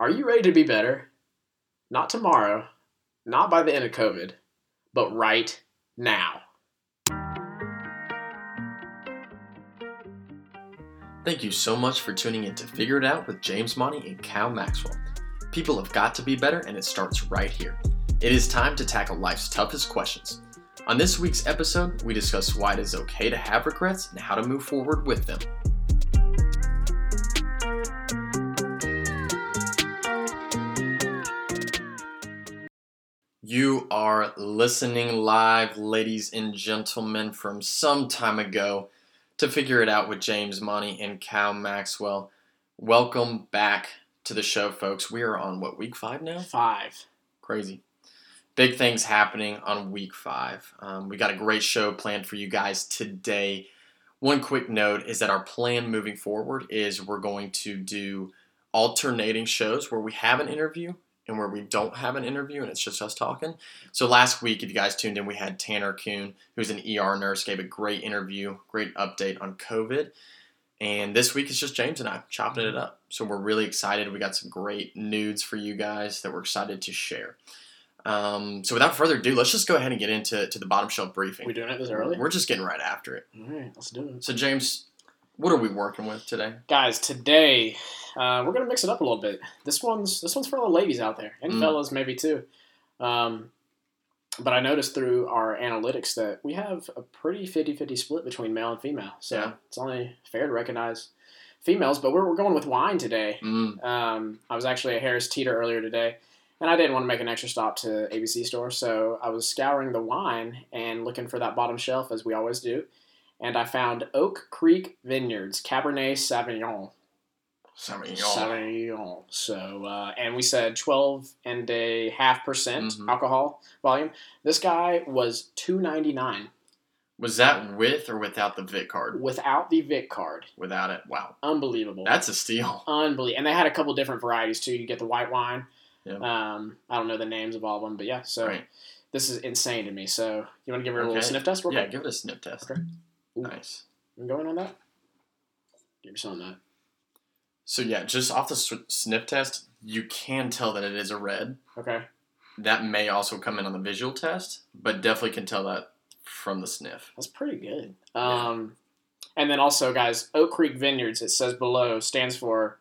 Are you ready to be better? Not tomorrow, not by the end of COVID, but right now. Thank you so much for tuning in to Figure It Out with James Monty and Cal Maxwell. People have got to be better, and it starts right here. It is time to tackle life's toughest questions. On this week's episode, we discuss why it is okay to have regrets and how to move forward with them. You are listening live, ladies and gentlemen, from some time ago to Figure It Out with James Money and Cal Maxwell. Welcome back to the show, folks. We are on what, week five now? Five. Crazy. Big things happening on week five. Um, we got a great show planned for you guys today. One quick note is that our plan moving forward is we're going to do alternating shows where we have an interview and where we don't have an interview and it's just us talking. So last week, if you guys tuned in, we had Tanner Kuhn, who's an ER nurse, gave a great interview, great update on COVID. And this week it's just James and I chopping it up. So we're really excited. We got some great nudes for you guys that we're excited to share. Um, so without further ado, let's just go ahead and get into to the bottom shelf briefing. We doing it this early? We're just getting right after it. All right, let's do it. So James, what are we working with today? Guys, today uh, we're gonna mix it up a little bit. This one's this one's for the ladies out there and Mm. fellas maybe too. Um, but I noticed through our analytics that we have a pretty 50-50 split between male and female. So Yeah. it's only fair to recognize females. But we're, we're going with wine today. Mm, Um, I was actually at Harris Teeter earlier today, and I didn't want to make an extra stop to ABC store, so I was scouring the wine and looking for that bottom shelf as we always do, and I found Oak Creek Vineyards Cabernet Sauvignon. y'all. Sauvignon. So, uh, and we said twelve and a half percent Mhm. alcohol volume. This guy was two ninety nine Was that with or without the Vic card? without the Vic card. Without it, wow, Unbelievable. that's a steal. unbelievable. And they had a couple different varieties too. You get the white wine. Yeah. Um, I don't know the names of all of them, but yeah. So Right. this is insane to me. So you want to give her a little sniff test? Real Yeah, quick? give it a sniff test. Okay. Nice. I'm going on that. Give some on that. So yeah, just off the sniff test, you can tell that it is a red. Okay. That may also come in on the visual test, but definitely can tell that from the sniff. That's pretty good. Yeah. Um, and then also, guys, Oak Creek Vineyards. It says below stands for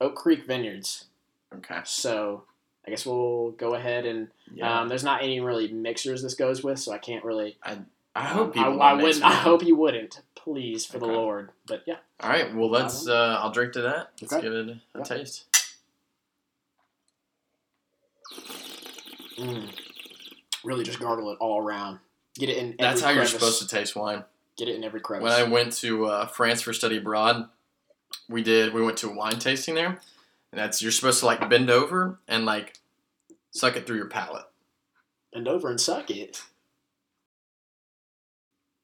Oak Creek Vineyards. Okay. So I guess we'll go ahead and Yeah. um, there's not any really mixers this goes with, so I can't really. I hope um, people. I, I wouldn't. I hope you wouldn't. Please, for the Lord. But yeah. All right. Well, let's. Uh, I'll drink to that. Let's Okay. give it a Yeah. taste. Mm. Really, just gargle it all around. Get it in. Every That's how you're supposed to taste wine. Get it in every crevice. When I went to uh, France for study abroad, we did. We went to a wine tasting there, and that's you're supposed to like bend over and like suck it through your palate. Bend over and suck it.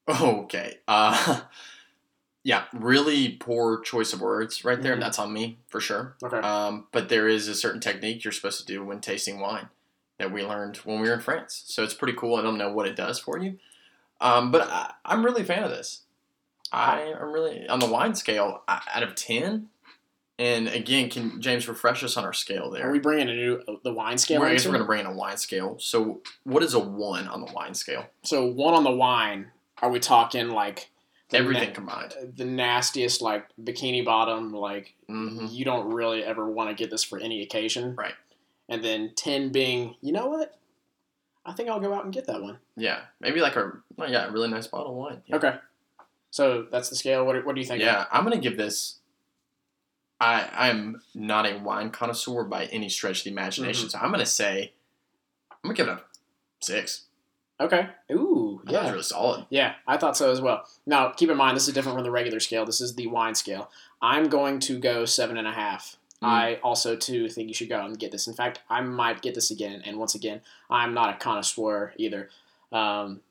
Okay. Uh, yeah, really poor choice of words right there. Mhm. That's on me for sure. Okay. Um, but there is a certain technique you're supposed to do when tasting wine that we learned when we were in France. So it's pretty cool. I don't know what it does for you, um, but I, I'm really a fan of this. I am really on the wine scale I- out of ten. And again, can James refresh us on our scale there? Are we bringing a new the wine scale? We're- I guess we're going to bring in a wine scale. So, what is a one on the wine scale? So one on the wine. Are we talking like Everything na- combined. the nastiest, like bikini bottom, like hmm you don't really ever want to get this for any occasion, Right. And then ten being, you know what? I think I'll go out and get that one. Yeah, maybe like a oh, yeah, a really nice bottle of wine. Yeah. Okay. So that's the scale. What, what do you think? Yeah, I'm gonna give this. I I'm not a wine connoisseur by any stretch of the imagination, Mm-hmm. so I'm gonna say I'm gonna give it a six. Okay. Ooh. I thought it was Yeah. really solid. Yeah, I thought so as well. Now, keep in mind, this is different from the regular scale. This is the wine scale. I'm going to go seven and a half. Mm. I also too think you should go out and get this. In fact, I might get this again. And once again, I'm not a connoisseur either. Um,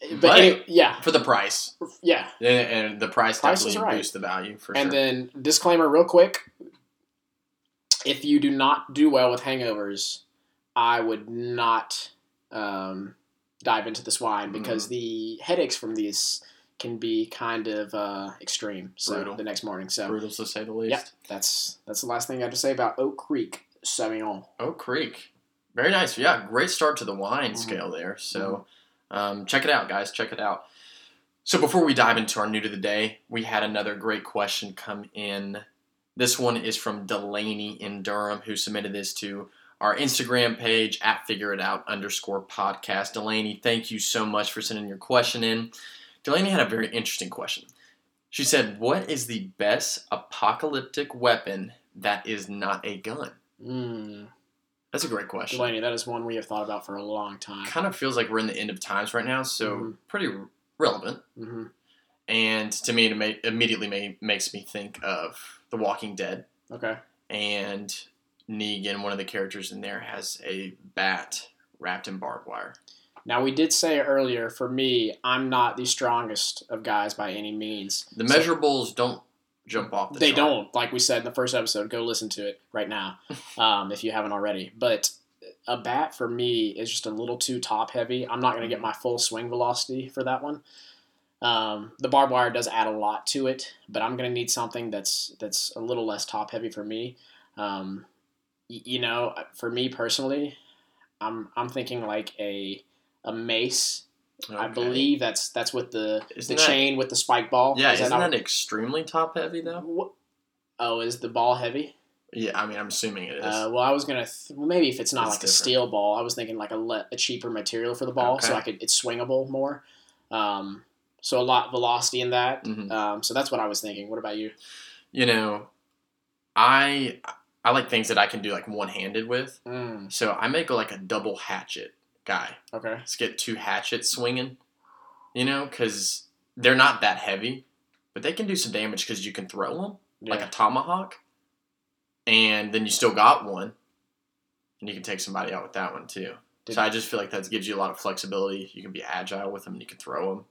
but But- any- yeah, for the price, yeah. and, and the price, Price definitely right. boosts the value for And sure. And then disclaimer, real quick: if you do not do well with hangovers, I would not um, dive into this wine because Mm. the headaches from these can be kind of uh, extreme. So Brutal. the next morning. So Brutal to say the least. Yep. that's that's the last thing I have to say about Oak Creek Sauvignon. Oak Creek. Very nice. Yeah, great start to the wine Mhm. scale there. So um, check it out, guys. Check it out. So before we dive into our new to the day, we had another great question come in. This one is from Delaney in Durham, who submitted this to our Instagram page at figure it out underscore podcast. Delaney, thank you so much for sending your question in. Delaney had a very interesting question. She said, What is the best apocalyptic weapon that is not a gun? Mm. That's a great question. Delaney, that is one we have thought about for a long time. Kind of feels like we're in the end of times right now, so Mhm. pretty relevant. hmm And to me, it immediately makes me think of The Walking Dead. Okay. And Negan, one of the characters in there, has a bat wrapped in barbed wire. Now we did say earlier, for me, I'm not the strongest of guys by any means. The So- measurables don't jump off the they chart. don't like we said in the first episode go listen to it right now um, if you haven't already but a bat for me is just a little too top heavy i'm not going to get my full swing velocity for that one um, the barbed wire does add a lot to it but i'm going to need something that's that's a little less top heavy for me um, you know for me personally i'm i'm thinking like a a mace i believe that's that's with the Isn't the that- chain with the spike ball Yeah, Is isn't not- that extremely top heavy though? Oh, is the ball heavy? Yeah, I mean, I'm assuming it is. Uh, well, I was gonna. Th- well, maybe if it's not It's like a steel ball, I was thinking like a, le- a cheaper material for the ball, so I could it's swingable more. Um, so a lot velocity in that. Mhm. Um, so that's what I was thinking. What about you? You know, I I like things that I can do like one handed with. Mm, So I make like a double hatchet guy. okay. Let's get two hatchets swinging, you know, because they're not that heavy, but they can do some damage because you can throw them Yeah. like a tomahawk, and then you still got one, and you can take somebody out with that one too. Did- so I just feel like that gives you a lot of flexibility. You can be agile with them, and you can throw them,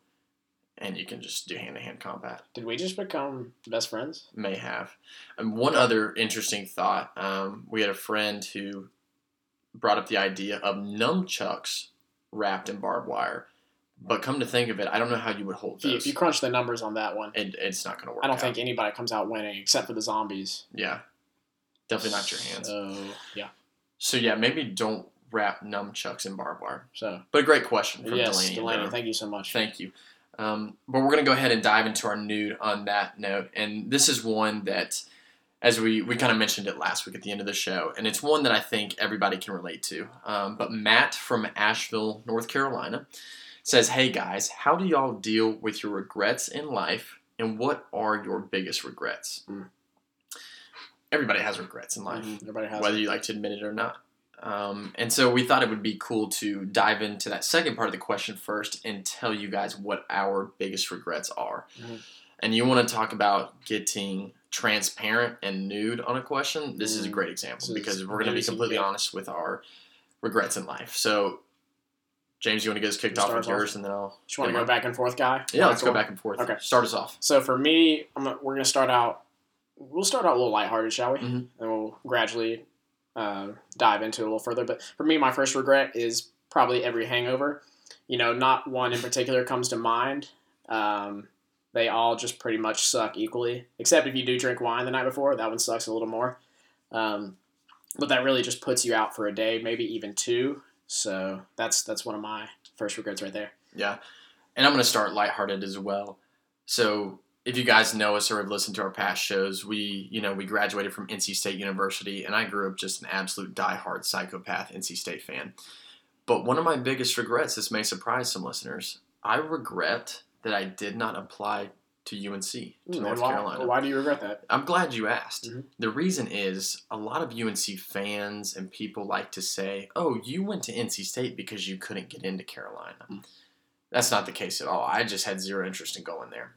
and you can just do hand to hand combat. Did we just become best friends? May have. And one other interesting thought: um, we had a friend who brought up the idea of nunchucks wrapped in barbed wire. But come to think of it, I don't know how you would hold those. if you crunch the numbers on that one, it, it's not going to work. I don't out. think anybody comes out winning except for the zombies. Yeah, definitely not your hands. So yeah. So yeah, maybe don't wrap nunchucks in barbed wire. So But a great question from yes, Delaney. Delaney, thank you so much. Thank you. Um, but we're going to go ahead and dive into our nude on that note. And this is one that, as we, we kind of mentioned it last week at the end of the show, and it's one that I think everybody can relate to. Um, but Matt from Asheville, North Carolina, says, Hey guys, how do y'all deal with your regrets in life, and what are your biggest regrets? Mm. Everybody has regrets in life Mhm, Everybody has. whether you like to admit it or not. Um, and so we thought it would be cool to dive into that second part of the question first and tell you guys what our biggest regrets are. Mhm. And you want to talk about getting transparent and nude on a question? This is a Mm. great example because we're going to be completely honest with our regrets in life. So, James, you want to get us kicked off with off. yours, and then I'll. Just want to go back and forth, guy. Yeah, let's go back and forth. Okay. Start us off. So for me, I'm, we're gonna start out. We'll start out a little lighthearted, shall we? Mhm. And we'll gradually uh, dive into a little further. But for me, my first regret is probably every hangover. You know, not one in particular comes to mind. Um, they all just pretty much suck equally, except if you do drink wine the night before. That one sucks a little more. Um, but that really just puts you out for a day, maybe even two. So that's that's one of my first regrets right there. Yeah. And I'm to start lighthearted as well. So, if you guys know us or have listened to our past shows, we, you know, we graduated from NC State University and I grew up just an absolute diehard psychopath NC State fan. But one of my biggest regrets, this may surprise some listeners, I regret that I did not apply to UNC, to Hmm, North why, Carolina. Why do you regret that? I'm glad you asked. Mhm. The reason is a lot of UNC fans and people like to say, "Oh, you went to NC State because you couldn't get into Carolina." Mm. That's not the case at all. I just had zero interest in going there.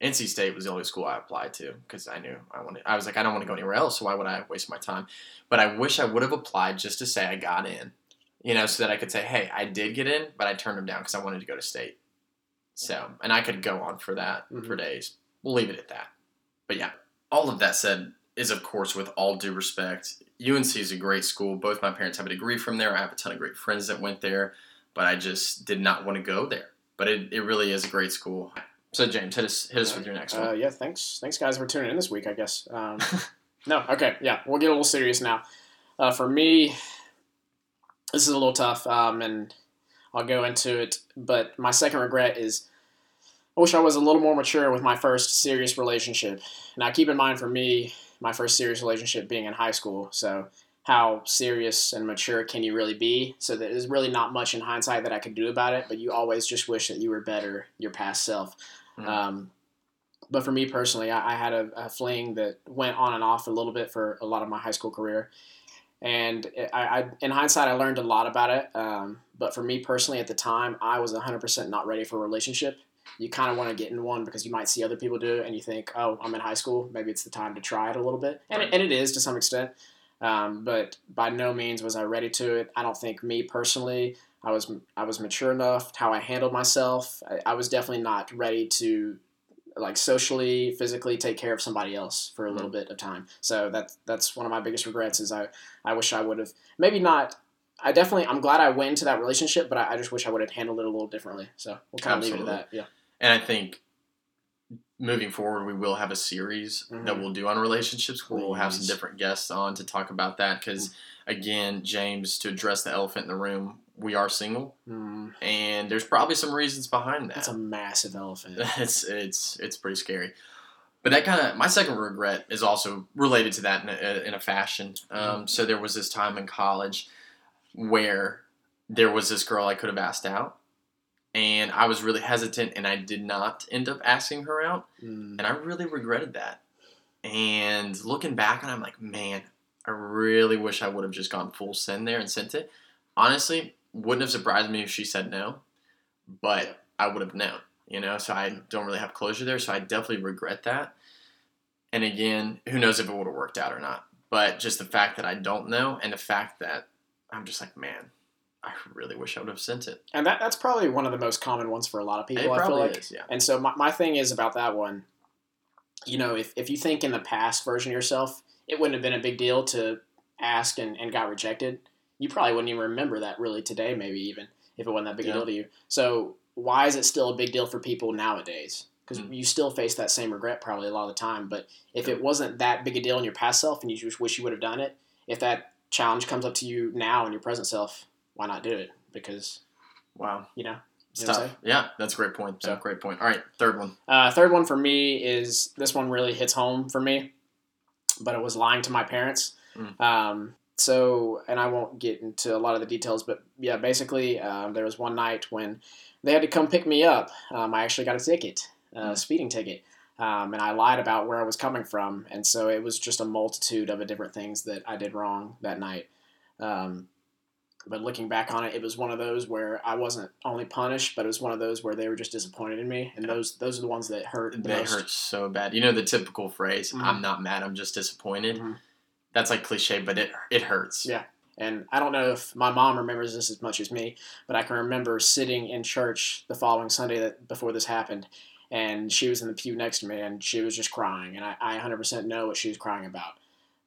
NC State was the only school I applied to because I knew I wanted. I was like, I don't want to go anywhere else, so why would I waste my time? But I wish I would have applied just to say I got in, you know, so that I could say, "Hey, I did get in, but I turned them down because I wanted to go to state." So, and I could go on for that for Mhm. days. We'll leave it at that. But yeah, all of that said is, of course, with all due respect, UNC is a great school. Both my parents have a degree from there. I have a ton of great friends that went there, but I just did not want to go there. But it, it really is a great school. So James, hit us hit us with your next Uh, one. yeah, thanks. Thanks, guys, for tuning in this week. I guess. Um, no, okay, yeah, we'll get a little serious now. Uh, for me, this is a little tough, um, and I'll go into it. But my second regret is I wish I was a little more mature with my first serious relationship. Now, keep in mind, for me, my first serious relationship being in high school, so how serious and mature can you really be? So there's really not much in hindsight that I could do about it, but you always just wish that you were better, your past self. Mhm. Um, but for me personally, I, I had a, a fling that went on and off a little bit for a lot of my high school career. And I, I, in hindsight, I learned a lot about it. Um, but for me personally, at the time, I was 100% not ready for a relationship. You kind of want to get in one because you might see other people do it and you think, oh, I'm in high school. Maybe it's the time to try it a little bit. And, it, and it is to some extent. Um, but by no means was I ready to it. I don't think me personally, I was I was mature enough how I handled myself. I, I was definitely not ready to like socially, physically take care of somebody else for a little bit of time. So that's that's one of my biggest regrets is I I wish I would have maybe not. I definitely I'm glad I went into that relationship, but I, I just wish I would have handled it a little differently. So we'll kind of leave it at that. Yeah. And I think moving forward, we will have a series that Mhm. we'll do on relationships. where We'll have some different guests on to talk about that because, again, James, to address the elephant in the room, we are single, Mm, and there's probably some reasons behind that. that's a massive elephant. it's it's it's pretty scary. But that kind of my second regret is also related to that in a, in a fashion. Um, so there was this time in college where there was this girl I could have asked out, and I was really hesitant, and I did not end up asking her out, Mm, and I really regretted that. And looking back it, I'm like, man, I really wish I would have just gone full send there and sent it. Honestly, wouldn't have surprised me if she said no, but I would have known, you know. So I don't really have closure there. So I definitely regret that. And again, who knows if it would have worked out or not? But just the fact that I don't know, and the fact that I'm just like, man, I really wish I would have sent it. and that that's probably one of the most common ones for a lot of people. it I feel like. is, yeah. And so my, my thing is about that one, you know, if, if you think in the past version of yourself, it wouldn't have been a big deal to ask and, and got rejected, you probably wouldn't even remember that really today, maybe even if it wasn't that big Yeah. a deal to you. So why is it still a big deal for people nowadays? Because Mm. you still face that same regret probably a lot of the time. But if it wasn't that big a deal in your past self and you just wish you would have done it, if that challenge comes up to you now in your present self, why not do it? Because, Wow. you know, It's You know what I'm tough. Yeah, that's a great point. So- So, great point. All right, third one. Uh, third one for me is this one really hits home for me, but it was lying to my parents. Mm. Um, so, and I won't get into a lot of the details, but yeah, basically, um, there was one night when they had to come pick me up. Um, I actually got a ticket, a Mm. speeding ticket, um, and I lied about where I was coming from, and so it was just a multitude of different things that I did wrong that night. Um, but looking back on it, it was one of those where I wasn't only punished, but it was one of those where they were just disappointed in me, and those those are the ones that hurt. The They most. hurt so bad. You know the typical phrase, Mhm. "I'm not mad, I'm just disappointed." Mhm. That's like cliche, but it it hurts. Yeah. And I don't know if my mom remembers this as much as me, but I can remember sitting in church the following Sunday that before this happened, and she was in the pew next to me, and she was just crying, and I, I 100% know what she was crying about.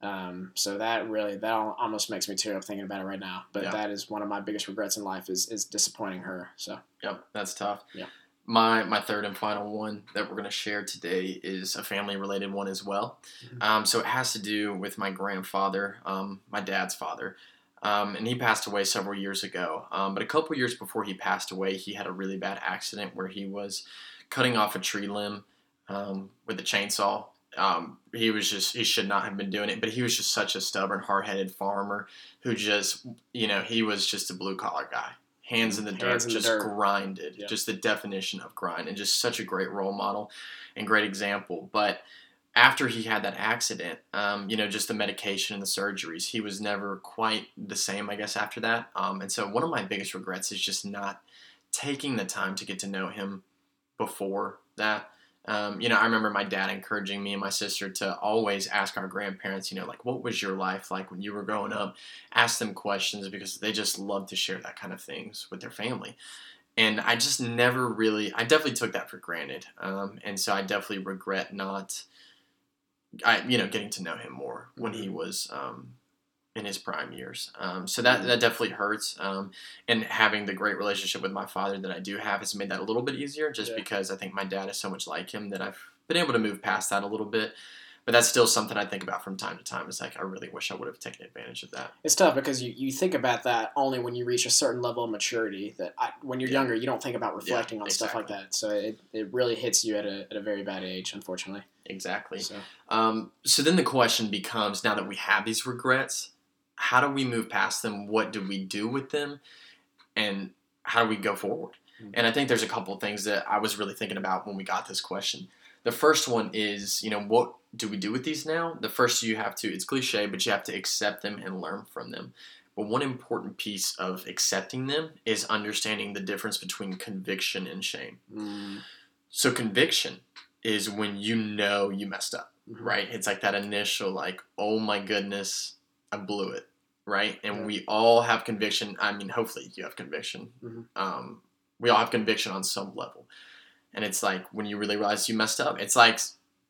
Um, so that really that almost makes me tear up thinking about it right now. But that is one of my biggest regrets in life is is disappointing her. So Yep, that's tough. Yeah. My my third and final one that we're gonna share today is a family related one as well. Mhm. Um, so it has to do with my grandfather, um, my dad's father. Um, and he passed away several years ago. Um, but a couple years before he passed away, he had a really bad accident where he was cutting off a tree limb um, with a chainsaw. Um, he was just he should not have been doing it, but he was just such a stubborn, hard headed farmer who just you know he was just a blue collar guy, hands in the dirt, in the just dirt. grinded, just the definition of grind, and just such a great role model and great example. But after he had that accident, um, you know, just the medication and the surgeries, he was never quite the same, I guess, after that. Um, and so one of my biggest regrets is just not taking the time to get to know him before that. Um, you know, I remember my dad encouraging me and my sister to always ask our grandparents, you know, like, what was your life like when you were growing up? Ask them questions because they just love to share that kind of things with their family. And I just never really, I definitely took that for granted. Um, and so I definitely regret not, I, you know, getting to know him more when he Mhm. was, um, in his prime years. Um, so that that definitely hurts. Um, and having the great relationship with my father that I do have has made that a little bit easier, just Yeah. because I think my dad is so much like him that I've been able to move past that a little bit. But that's still something I think about from time to time. It's like I really wish I would have taken advantage of that. It's tough because you, you think about that only when you reach a certain level of maturity. That I, when you're Yeah. younger, you don't think about reflecting on stuff like that. So it, it really hits you at a, at a very bad age, unfortunately. Exactly. So Um, so then the question becomes now that we have these regrets, how do we move past them? What do we do with them? And how do we go forward? Mhm. And I think there's a couple of things that I was really thinking about when we got this question. The first one is, you know, what do we do with these now? The first you have to, it's cliche, but you have to accept them and learn from them. But one important piece of accepting them is understanding the difference between conviction and shame. mm, So conviction is when you know you messed up mhm. right? It's like that initial, like, oh my goodness, I blew it, right? And Yeah. we all have conviction. I mean, hopefully you have conviction. Mhm. Um, we all have conviction on some level, and it's like when you really realize you messed up. It's like,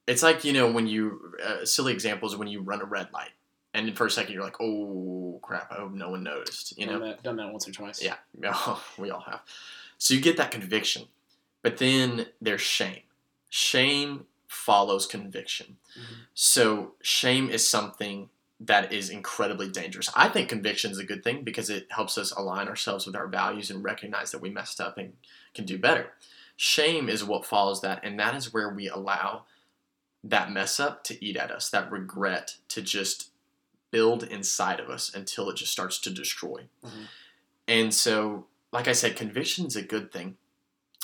it's like you know when you uh, silly examples when you run a red light, and for a second you're like, oh crap, I hope no one noticed, you know? done, that, done that once or twice. Yeah, we all have. So you get that conviction, but then there's shame. Shame follows conviction. Mhm. So shame is something that is incredibly dangerous. I think conviction is a good thing because it helps us align ourselves with our values and recognize that we messed up and can do better. Shame is what follows that, and that is where we allow that mess up to eat at us, that regret to just build inside of us until it just starts to destroy. Mhm. And so, like I said, conviction is a good thing,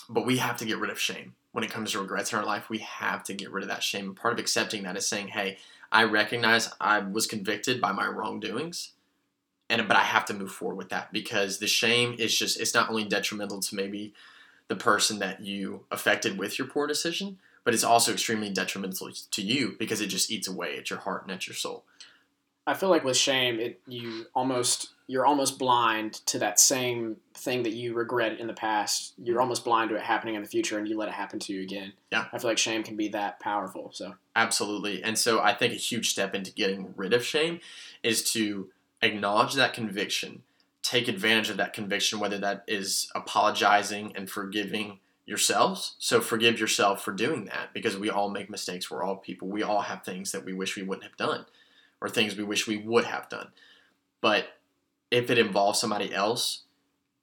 but we have to get rid of shame. When it comes to regrets in our life, we have to get rid of that shame. And part of accepting that is saying, hey, I recognize I was convicted by my wrongdoings, and but I have to move forward with that because the shame is just it's not only detrimental to maybe the person that you affected with your poor decision, but it's also extremely detrimental to you because it just eats away at your heart and at your soul. I feel like with shame, it you almost you're almost blind to that same thing that you regret in the past. You're mm-hmm. almost blind to it happening in the future, and you let it happen to you again. Yeah. I feel like shame can be that powerful. So Absolutely. And so I think a huge step into getting rid of shame is to acknowledge that conviction, take advantage of that conviction, whether that is apologizing and forgiving yourselves. So forgive yourself for doing that because we all make mistakes. We're all people. We all have things that we wish we wouldn't have done or things we wish we would have done. But if it involves somebody else,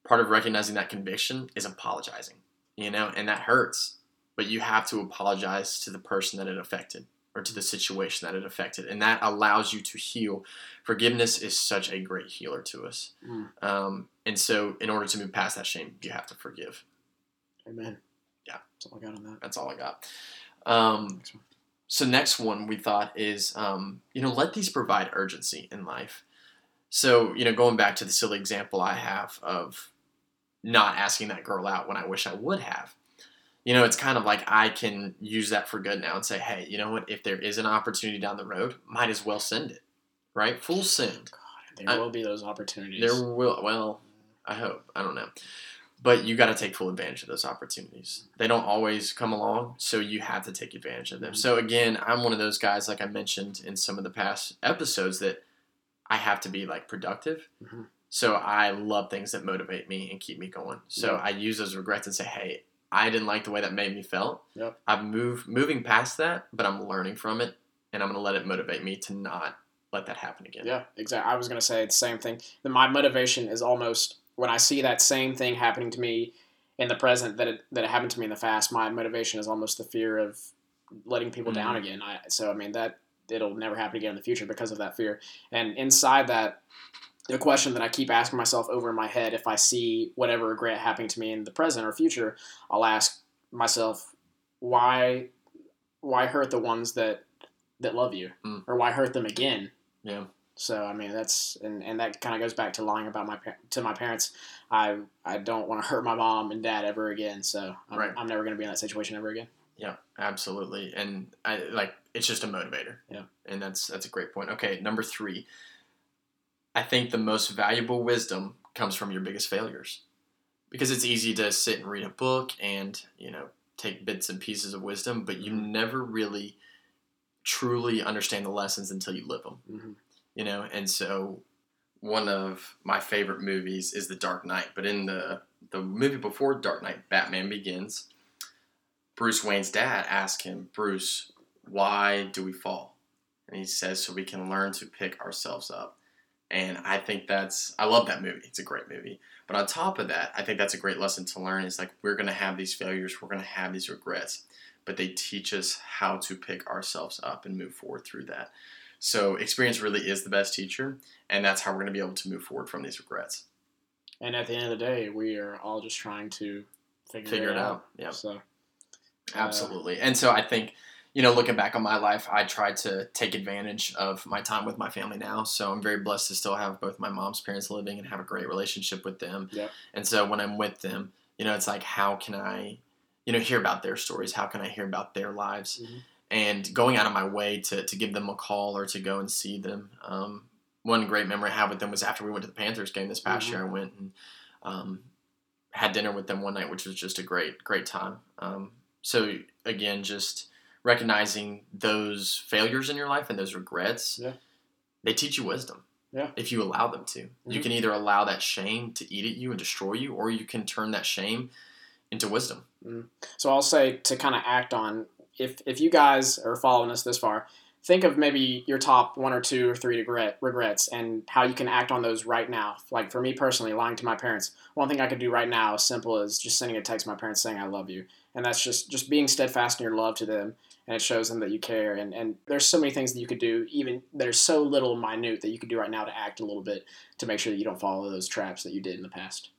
part of recognizing that conviction is apologizing, you know, and that hurts but you have to apologize to the person that it affected or to the situation that it affected and that allows you to heal forgiveness is such a great healer to us Mm. um, and so in order to move past that shame you have to forgive amen. Yeah. That's all I got on that. that's all i got um, so next one we thought is um, you know let these provide urgency in life so you know going back to the silly example i have of not asking that girl out when i wish i would have you know it's kind of like i can use that for good now and say hey you know what? If there is an opportunity down the road might as well send it. Right? Full send. There I- will be those opportunities. there will well i hope. I don't know. But you got to take full advantage of those opportunities. They don't always come along so you have to take advantage of them. Mhm. so again i'm one of those guys like i mentioned in some of the past episodes that i have to be like productive Mhm. so i love things that motivate me and keep me going so Yeah. i use those regrets and say hey i didn't like the way that made me felt Yep. I'm moved moving past that but i'm learning from it and i'm going to let it motivate me to not let that happen again Yeah, exactly. I was gonna say the same thing. That my motivation is almost when I see that same thing happening to me in the present that it that it happened to me in the past. My motivation is almost the fear of letting people down again. I, so I mean that it'll never happen again in the future because of that fear. And inside that, the question that I keep asking myself over in my head, if I see whatever regret happening to me in the present or future, I'll ask myself, why, why hurt the ones that that love you, Mm. or why hurt them again? yeah So I mean that's and, and that kind of goes back to lying about my to my parents. I I don't want to hurt my mom and dad ever again. So I'm, Right. I'm never going to be in that situation ever again. Yeah, absolutely. And I like it's just a motivator. Yeah. And that's that's a great point. Okay, number 3. I think the most valuable wisdom comes from your biggest failures. Because it's easy to sit and read a book and, you know, take bits and pieces of wisdom, but you never really truly understand the lessons until you live them Mm-hmm. you know and so one of my favorite movies is The Dark Knight, but in the the movie before Dark Knight, Batman Begins, Bruce Wayne's dad asks him, Bruce, why do we fall? And he says, so we can learn to pick ourselves up. And I think that's, I love that movie. It's a great movie. But on top of that, I think that's a great lesson to learn is like, we're going to have these failures, we're going to have these regrets, but they teach us how to pick ourselves up and move forward through that. So experience really is the best teacher, and that's how we're going to be able to move forward from these regrets. And at the end of the day, we are all just trying to figure, Figure it, out. out. Yeah. So uh, Absolutely. and so I think, you know, looking back on my life, I try to take advantage of my time with my family now. So I'm very blessed to still have both my mom's parents living and have a great relationship with them. Yep. And so when I'm with them, you know, it's like, how can I, you know, hear about their stories? How can I hear about their lives? Mhm. And going out of my way to, to give them a call or to go and see them. Um, one great memory I have with them was after we went to the Panthers game this past Mhm. year. I went and um, had dinner with them one night, which was just a great, great time. Um, so again, just recognizing those failures in your life and those regrets, Yeah. they teach you wisdom. Yeah. If you allow them to, you Mhm. can either allow that shame to eat at you and destroy you, or you can turn that shame into wisdom. So I'll say to kind of act on if if you guys are following us this far, think of maybe your top one or two or three regret regrets and how you can act on those right now. Like for me personally, lying to my parents, one thing I could do right now, as simple as just sending a text to my parents saying I love you, and that's just just being steadfast in your love to them, and it shows them that you care. And and there's so many things that you could do, even there's so little minute that you could do right now to act a little bit to make sure that you don't follow those traps that you did in the past.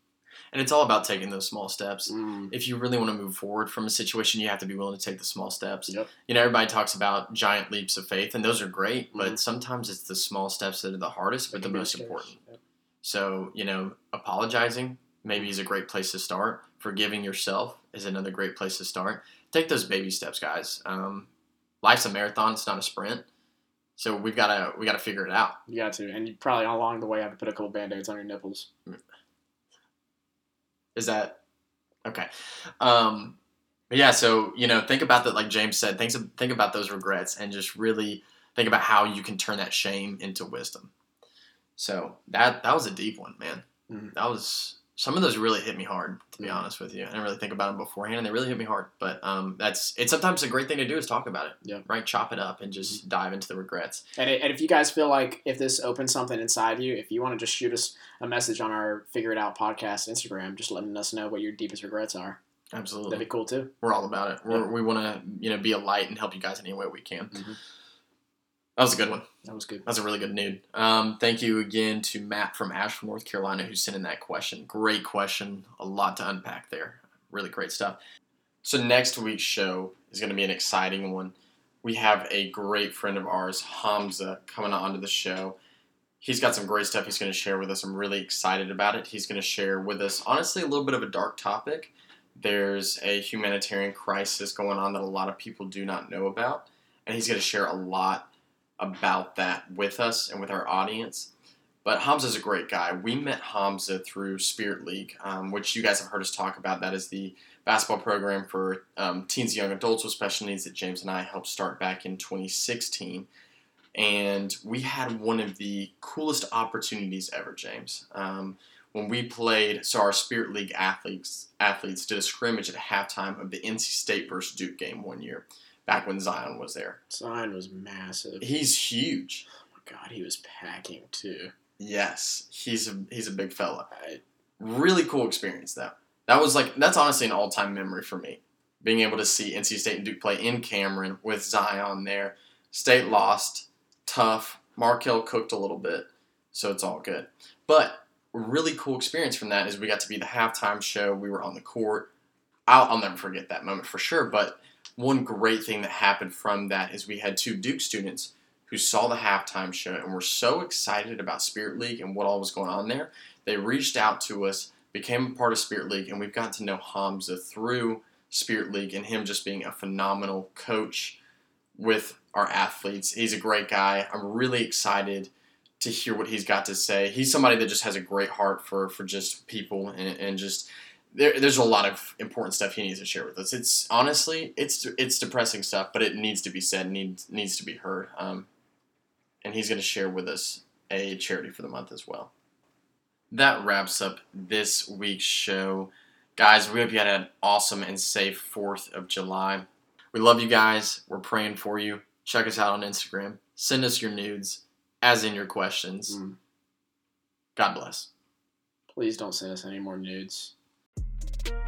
And it's all about taking those small steps. Mm, If you really want to move forward from a situation, you have to be willing to take the small steps. Yep. You know, everybody talks about giant leaps of faith, and those are great, Mhm. but sometimes it's the small steps that are the hardest, but the most important. Yep. So, you know, apologizing maybe is a great place to start. Forgiving yourself is another great place to start. Take those baby steps, guys. Um, life's a marathon; it's not a sprint. So we've got to we got to figure it out. You got to, and you probably along the way have to put a couple band-aids on your nipples. Is that okay? Um, yeah, so you know, think about that. Like James said, think think about those regrets and just really think about how you can turn that shame into wisdom. So that that was a deep one, man. Mhm. That was some of those really hit me hard. To be Mhm. honest with you, I didn't really think about them beforehand, and they really hit me hard. But um, that's it's sometimes a great thing to do is talk about it. Yeah. Right. Chop it up and just dive into the regrets. And, it, and if you guys feel like if this opens something inside you, if you want to just shoot us a message on our Figure It Out podcast Instagram, just letting us know what your deepest regrets are, Absolutely. that'd be cool too. We're all about it. We're, Yeah. We want to you know be a light and help you guys any way we can. Mhm. That was a good one. That was good. That's a really good nude. Um, thank you again to Matt from Asheville, North Carolina, who sent in that question. Great question. A lot to unpack there. Really great stuff. So, next week's show is going to be an exciting one. We have a great friend of ours, Hamza, coming onto the show. He's got some great stuff he's going to share with us. I'm really excited about it. He's going to share with us, honestly, a little bit of a dark topic. There's a humanitarian crisis going on that a lot of people do not know about. And he's going to share a lot about that with us and with our audience. But Hamza's a great guy. We met Hamza through Spirit League, um, which you guys have heard us talk about. That is the basketball program for um, teens and young adults with special needs that James and I helped start back in 2016. And we had one of the coolest opportunities ever, James. Um, when we played, so our Spirit League athletes athletes did a scrimmage at halftime of the NC State versus Duke game one year, back when Zion was there. Zion was massive. He's huge. Oh my God, he was packing too. Yes, he's a he's a big fella. I, Really cool experience though. That was like that's honestly an all time memory for me. Being able to see NC State and Duke play in Cameron with Zion there. State lost, tough. Markell cooked a little bit, so it's all good. But really cool experience from that is we got to be the halftime show. We were on the court. I'll, I'll never forget that moment for sure. But one great thing that happened from that is we had two Duke students who saw the halftime show and were so excited about Spirit League and what all was going on there. They reached out to us, became a part of Spirit League, and we've gotten to know Hamza through Spirit League and him just being a phenomenal coach with our athletes. He's a great guy. I'm really excited to hear what he's got to say. He's somebody that just has a great heart for, for just people and, and just there, there's a lot of important stuff he needs to share with us. It's honestly, it's it's depressing stuff, but it needs to be said, needs needs to be heard. Um, and he's going to share with us a charity for the month as well. That wraps up this week's show. Guys, we hope you had an awesome and safe 4th of July. We love you guys. We're praying for you. Check us out on Instagram. Send us your nudes, as in your questions. Mm. God bless. Please don't send us any more nudes thank you